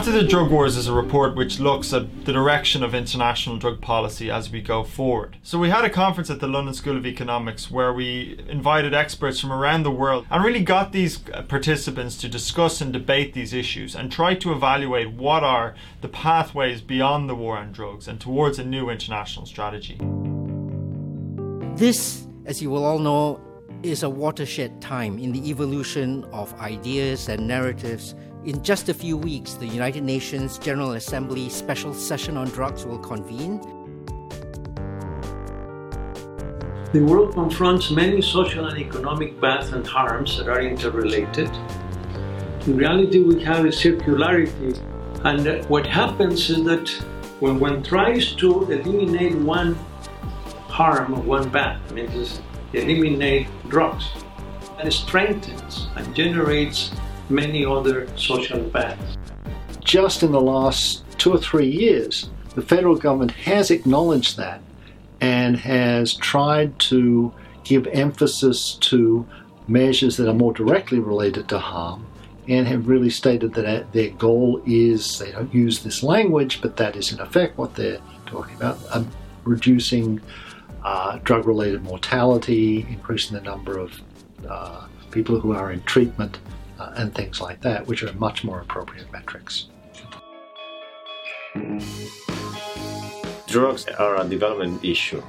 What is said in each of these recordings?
After the Drug Wars is a report which looks at the direction of international drug policy as we go forward. So we had a conference at the London School of Economics where we invited experts from around the world and really got these participants to discuss and debate these issues and try to evaluate what are the pathways beyond the war on drugs and towards a new international strategy. This, as you will all know, is a watershed time in the evolution of ideas and narratives in just a few weeks, the United Nations General Assembly Special Session on Drugs will convene. The world confronts many social and economic bads and harms that are interrelated. In reality, we have a circularity, and what happens is that when one tries to eliminate one harm or one bad, I mean, just eliminate drugs, that strengthens and generates many other social paths. Just in the last two or three years, the federal government has acknowledged that and has tried to give emphasis to measures that are more directly related to harm and have really stated that their goal is they don't use this language, but that is in effect what they're talking about um, reducing uh, drug related mortality, increasing the number of uh, people who are in treatment uh, and things like that, which are much more appropriate metrics. Drugs are a development issue,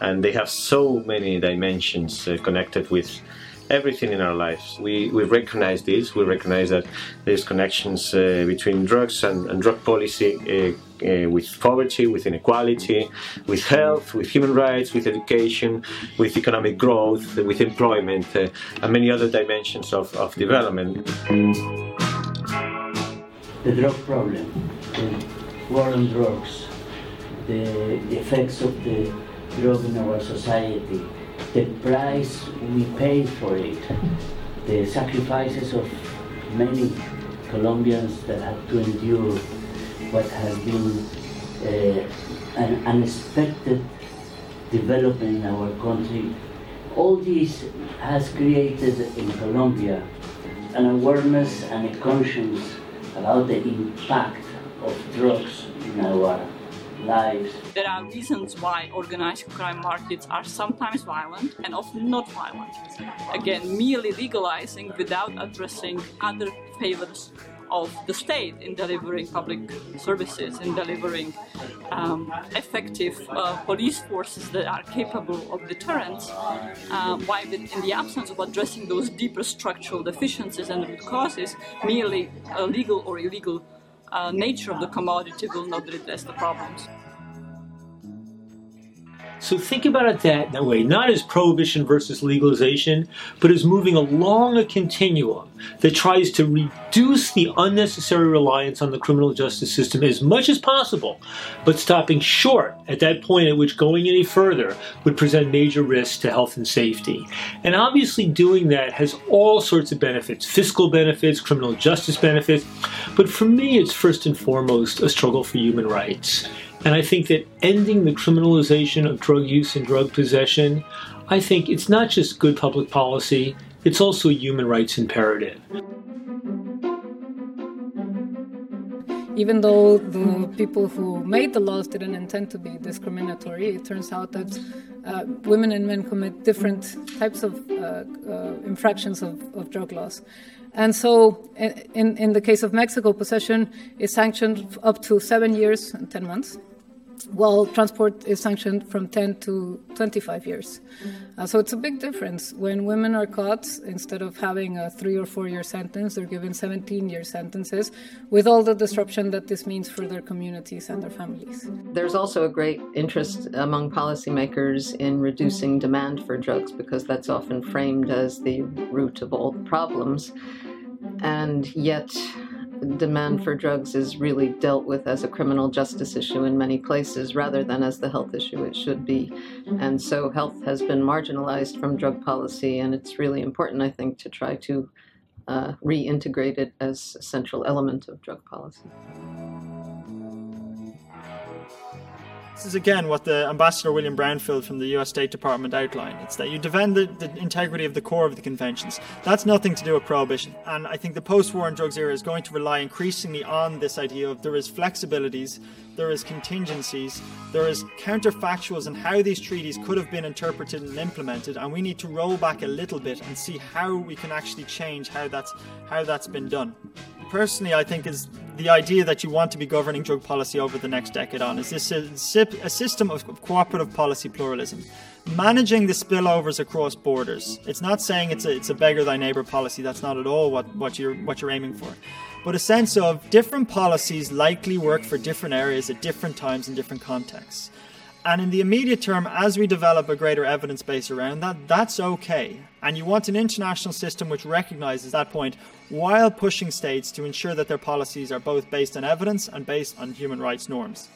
and they have so many dimensions uh, connected with everything in our lives. We, we recognize this, we recognize that there's connections uh, between drugs and, and drug policy uh, uh, with poverty, with inequality, with health, with human rights, with education, with economic growth, with employment, uh, and many other dimensions of, of development. The drug problem, the war on drugs, the effects of the drug in our society, the price we pay for it, the sacrifices of many Colombians that have to endure what has been uh, an unexpected development in our country. All this has created in Colombia an awareness and a conscience about the impact of drugs in our lives. There are reasons why organized crime markets are sometimes violent and often not violent. Again, merely legalizing without addressing other failures of the state in delivering public services, in delivering um, effective uh, police forces that are capable of deterrence, uh, while in the absence of addressing those deeper structural deficiencies and root causes, merely a legal or illegal uh, nature of the commodity will not redress the problems. So think about it that, that way, not as prohibition versus legalization, but as moving along a continuum that tries to reduce the unnecessary reliance on the criminal justice system as much as possible, but stopping short at that point at which going any further would present major risks to health and safety. And obviously doing that has all sorts of benefits, fiscal benefits, criminal justice benefits, but for me it's first and foremost a struggle for human rights. And I think that ending the criminalization of drug use and drug possession, I think it's not just good public policy, it's also a human rights imperative. Even though the people who made the laws didn't intend to be discriminatory, it turns out that uh, women and men commit different types of uh, uh, infractions of, of drug laws. And so, in, in the case of Mexico, possession is sanctioned up to seven years and 10 months while transport is sanctioned from 10 to 25 years. Uh, so it's a big difference. When women are caught, instead of having a three or four year sentence, they're given 17 year sentences with all the disruption that this means for their communities and their families. There's also a great interest among policymakers in reducing demand for drugs because that's often framed as the root of all problems. And yet, demand for drugs is really dealt with as a criminal justice issue in many places rather than as the health issue it should be. And so health has been marginalized from drug policy, and it's really important, I think, to try to uh, reintegrate it as a central element of drug policy. This is again what the Ambassador William Brownfield from the US State Department outlined. It's that you defend the, the, integrity of the core of the conventions. That's nothing to do with prohibition. And I think the post war and drugs era is going to rely increasingly on this idea of there is flexibilities, there is contingencies, there is counterfactuals and how these treaties could have been interpreted and implemented, and we need to roll back a little bit and see how we can actually change how that's how that's been done personally I think is the idea that you want to be governing drug policy over the next decade on is this a, a system of cooperative policy pluralism. Managing the spillovers across borders. It's not saying it's a, it's a beggar thy neighbor policy. That's not at all what, what you're what you're aiming for. But a sense of different policies likely work for different areas at different times in different contexts and in the immediate term, as we develop a greater evidence base around that, that's okay. And you want an international system which recognizes that point while pushing states to ensure that their policies are both based on evidence and based on human rights norms.